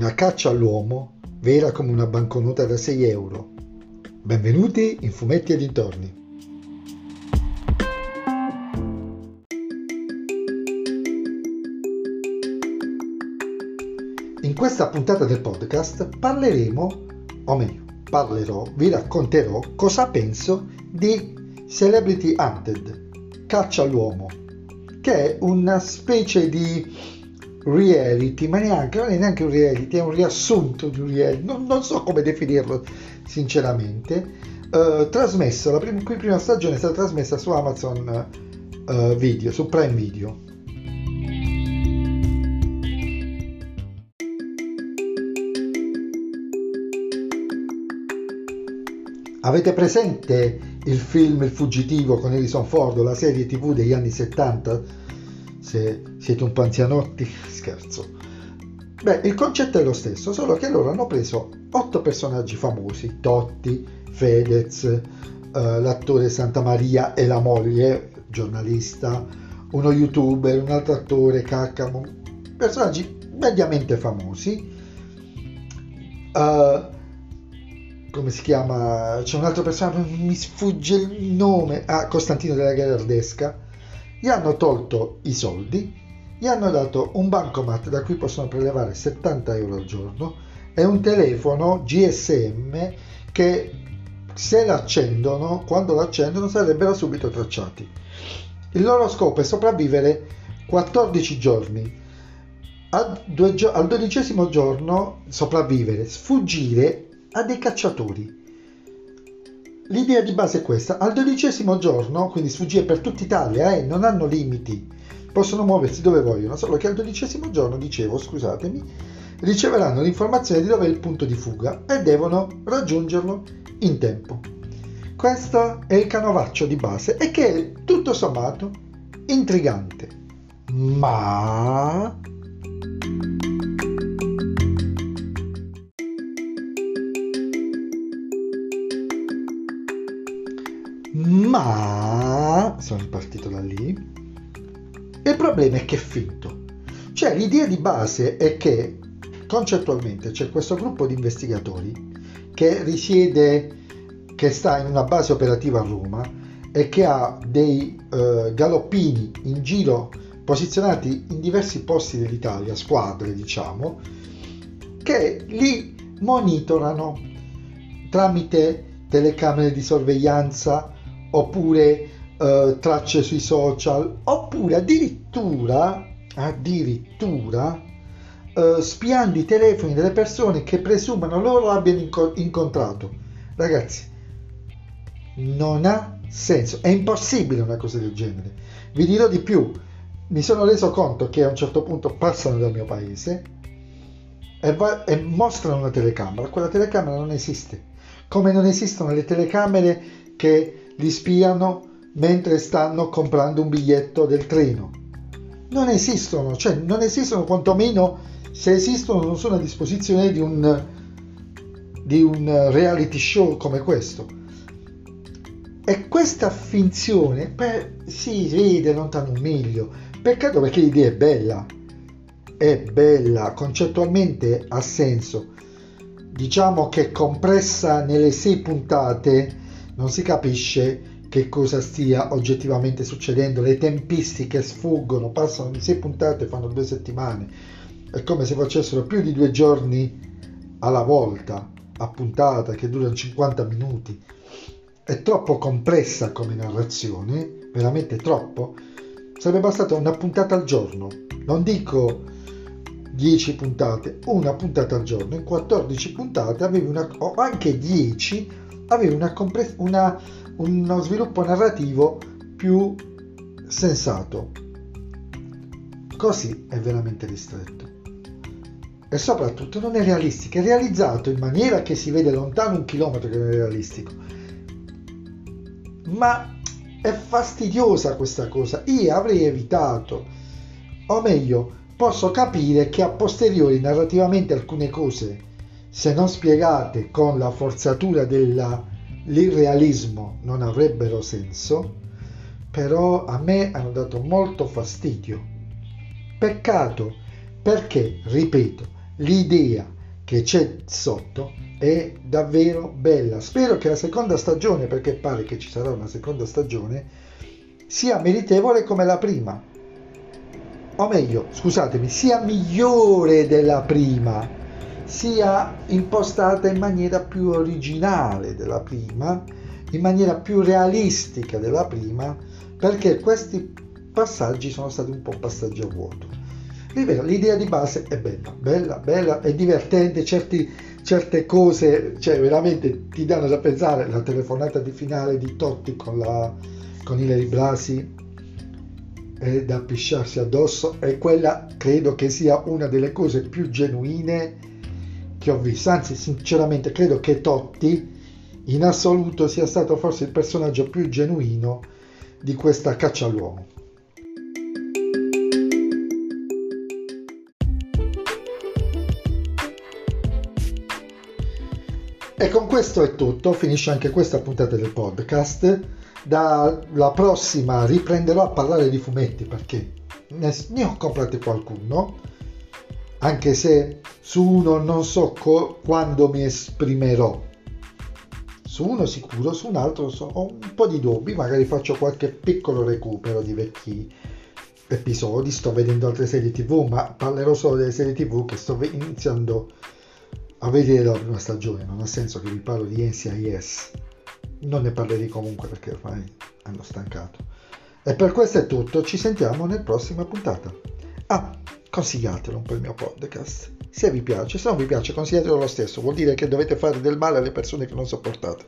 Una caccia all'uomo vera come una banconota da 6 euro. Benvenuti in Fumetti e dintorni. In questa puntata del podcast parleremo, o meglio, parlerò, vi racconterò cosa penso di Celebrity Hunted, Caccia all'uomo, che è una specie di reality, ma neanche, non è neanche un reality, è un riassunto di un reality, non, non so come definirlo sinceramente. Uh, trasmesso, la prima, prima stagione è stata trasmessa su Amazon uh, Video, su Prime Video. Avete presente il film Il fuggitivo con Harrison Ford, la serie tv degli anni 70? Se siete un po' anzianotti, scherzo. Beh, il concetto è lo stesso, solo che loro hanno preso otto personaggi famosi, Totti, Fedez, eh, l'attore Santa Maria e la moglie, giornalista, uno youtuber, un altro attore, Caccamo, personaggi mediamente famosi. Uh, come si chiama? C'è un altro personaggio, mi sfugge il nome. Ah, Costantino della Gherardesca. Gli hanno tolto i soldi, gli hanno dato un bancomat da cui possono prelevare 70 euro al giorno e un telefono GSM che se l'accendono, quando l'accendono, sarebbero subito tracciati. Il loro scopo è sopravvivere 14 giorni. Al, al dodicesimo giorno sopravvivere, sfuggire a dei cacciatori. L'idea di base è questa, al dodicesimo giorno, quindi sfuggire per tutta Italia, eh, non hanno limiti, possono muoversi dove vogliono, solo che al dodicesimo giorno, dicevo, scusatemi, riceveranno l'informazione di dove è il punto di fuga e devono raggiungerlo in tempo. Questo è il canovaccio di base e che è tutto sommato intrigante. Ma ma sono ripartito da lì. Il problema è che è finto. Cioè l'idea di base è che concettualmente c'è questo gruppo di investigatori che risiede, che sta in una base operativa a Roma e che ha dei uh, galoppini in giro posizionati in diversi posti dell'Italia, squadre diciamo, che li monitorano tramite telecamere di sorveglianza oppure uh, tracce sui social, oppure addirittura, addirittura uh, spiando i telefoni delle persone che presumono loro abbiano inco- incontrato. Ragazzi, non ha senso, è impossibile una cosa del genere. Vi dirò di più, mi sono reso conto che a un certo punto passano dal mio paese e, va- e mostrano una telecamera, quella telecamera non esiste, come non esistono le telecamere che li spiano mentre stanno comprando un biglietto del treno. Non esistono, cioè non esistono quantomeno se esistono non sono a disposizione di un, di un reality show come questo. E questa finzione beh, si vede lontano un miglio. Peccato perché l'idea è bella, è bella, concettualmente ha senso. Diciamo che compressa nelle sei puntate non si capisce che cosa stia oggettivamente succedendo, le tempistiche sfuggono, passano di sei puntate, fanno due settimane, è come se facessero più di due giorni alla volta, a puntata, che durano 50 minuti. È troppo complessa come narrazione, veramente troppo. Sarebbe bastata una puntata al giorno, non dico 10 puntate, una puntata al giorno. In 14 puntate avevi una, o anche 10 avere una compre- una, uno sviluppo narrativo più sensato. Così è veramente ristretto. E soprattutto non è realistico, è realizzato in maniera che si vede lontano un chilometro che non è realistico. Ma è fastidiosa questa cosa. Io avrei evitato, o meglio, posso capire che a posteriori narrativamente alcune cose se non spiegate con la forzatura dell'irrealismo non avrebbero senso, però a me hanno dato molto fastidio. Peccato perché, ripeto, l'idea che c'è sotto è davvero bella. Spero che la seconda stagione, perché pare che ci sarà una seconda stagione, sia meritevole come la prima. O meglio, scusatemi, sia migliore della prima, sia impostata in maniera più originale della prima, in maniera più realistica della prima, perché questi passaggi sono stati un po' passaggi a vuoto. L'idea di base è bella, bella, bella, è divertente, certi, certe cose, cioè veramente ti danno da pensare, la telefonata di finale di Totti con, la, con Ilari Blasi è da pisciarsi addosso e quella credo che sia una delle cose più genuine che ho visto, anzi sinceramente credo che Totti in assoluto sia stato forse il personaggio più genuino di questa caccia all'uomo. E con questo è tutto, finisce anche questa puntata del podcast. Dalla prossima riprenderò a parlare di fumetti perché ne, ho comprati qualcuno, anche se su uno non so co- quando mi esprimerò. Su uno sicuro, su un altro so, ho un po' di dubbi, magari faccio qualche piccolo recupero di vecchi episodi, sto vedendo altre serie tv, ma parlerò solo delle serie tv che sto iniziando a vedere la prima stagione, non ha senso che vi parlo di NCIS, non ne parlerei comunque perché ormai hanno stancato. E per questo è tutto, ci sentiamo nella prossima puntata. Ah, consigliatelo un po' il mio podcast, se vi piace, se non vi piace consigliatelo lo stesso, vuol dire che dovete fare del male alle persone che non sopportate.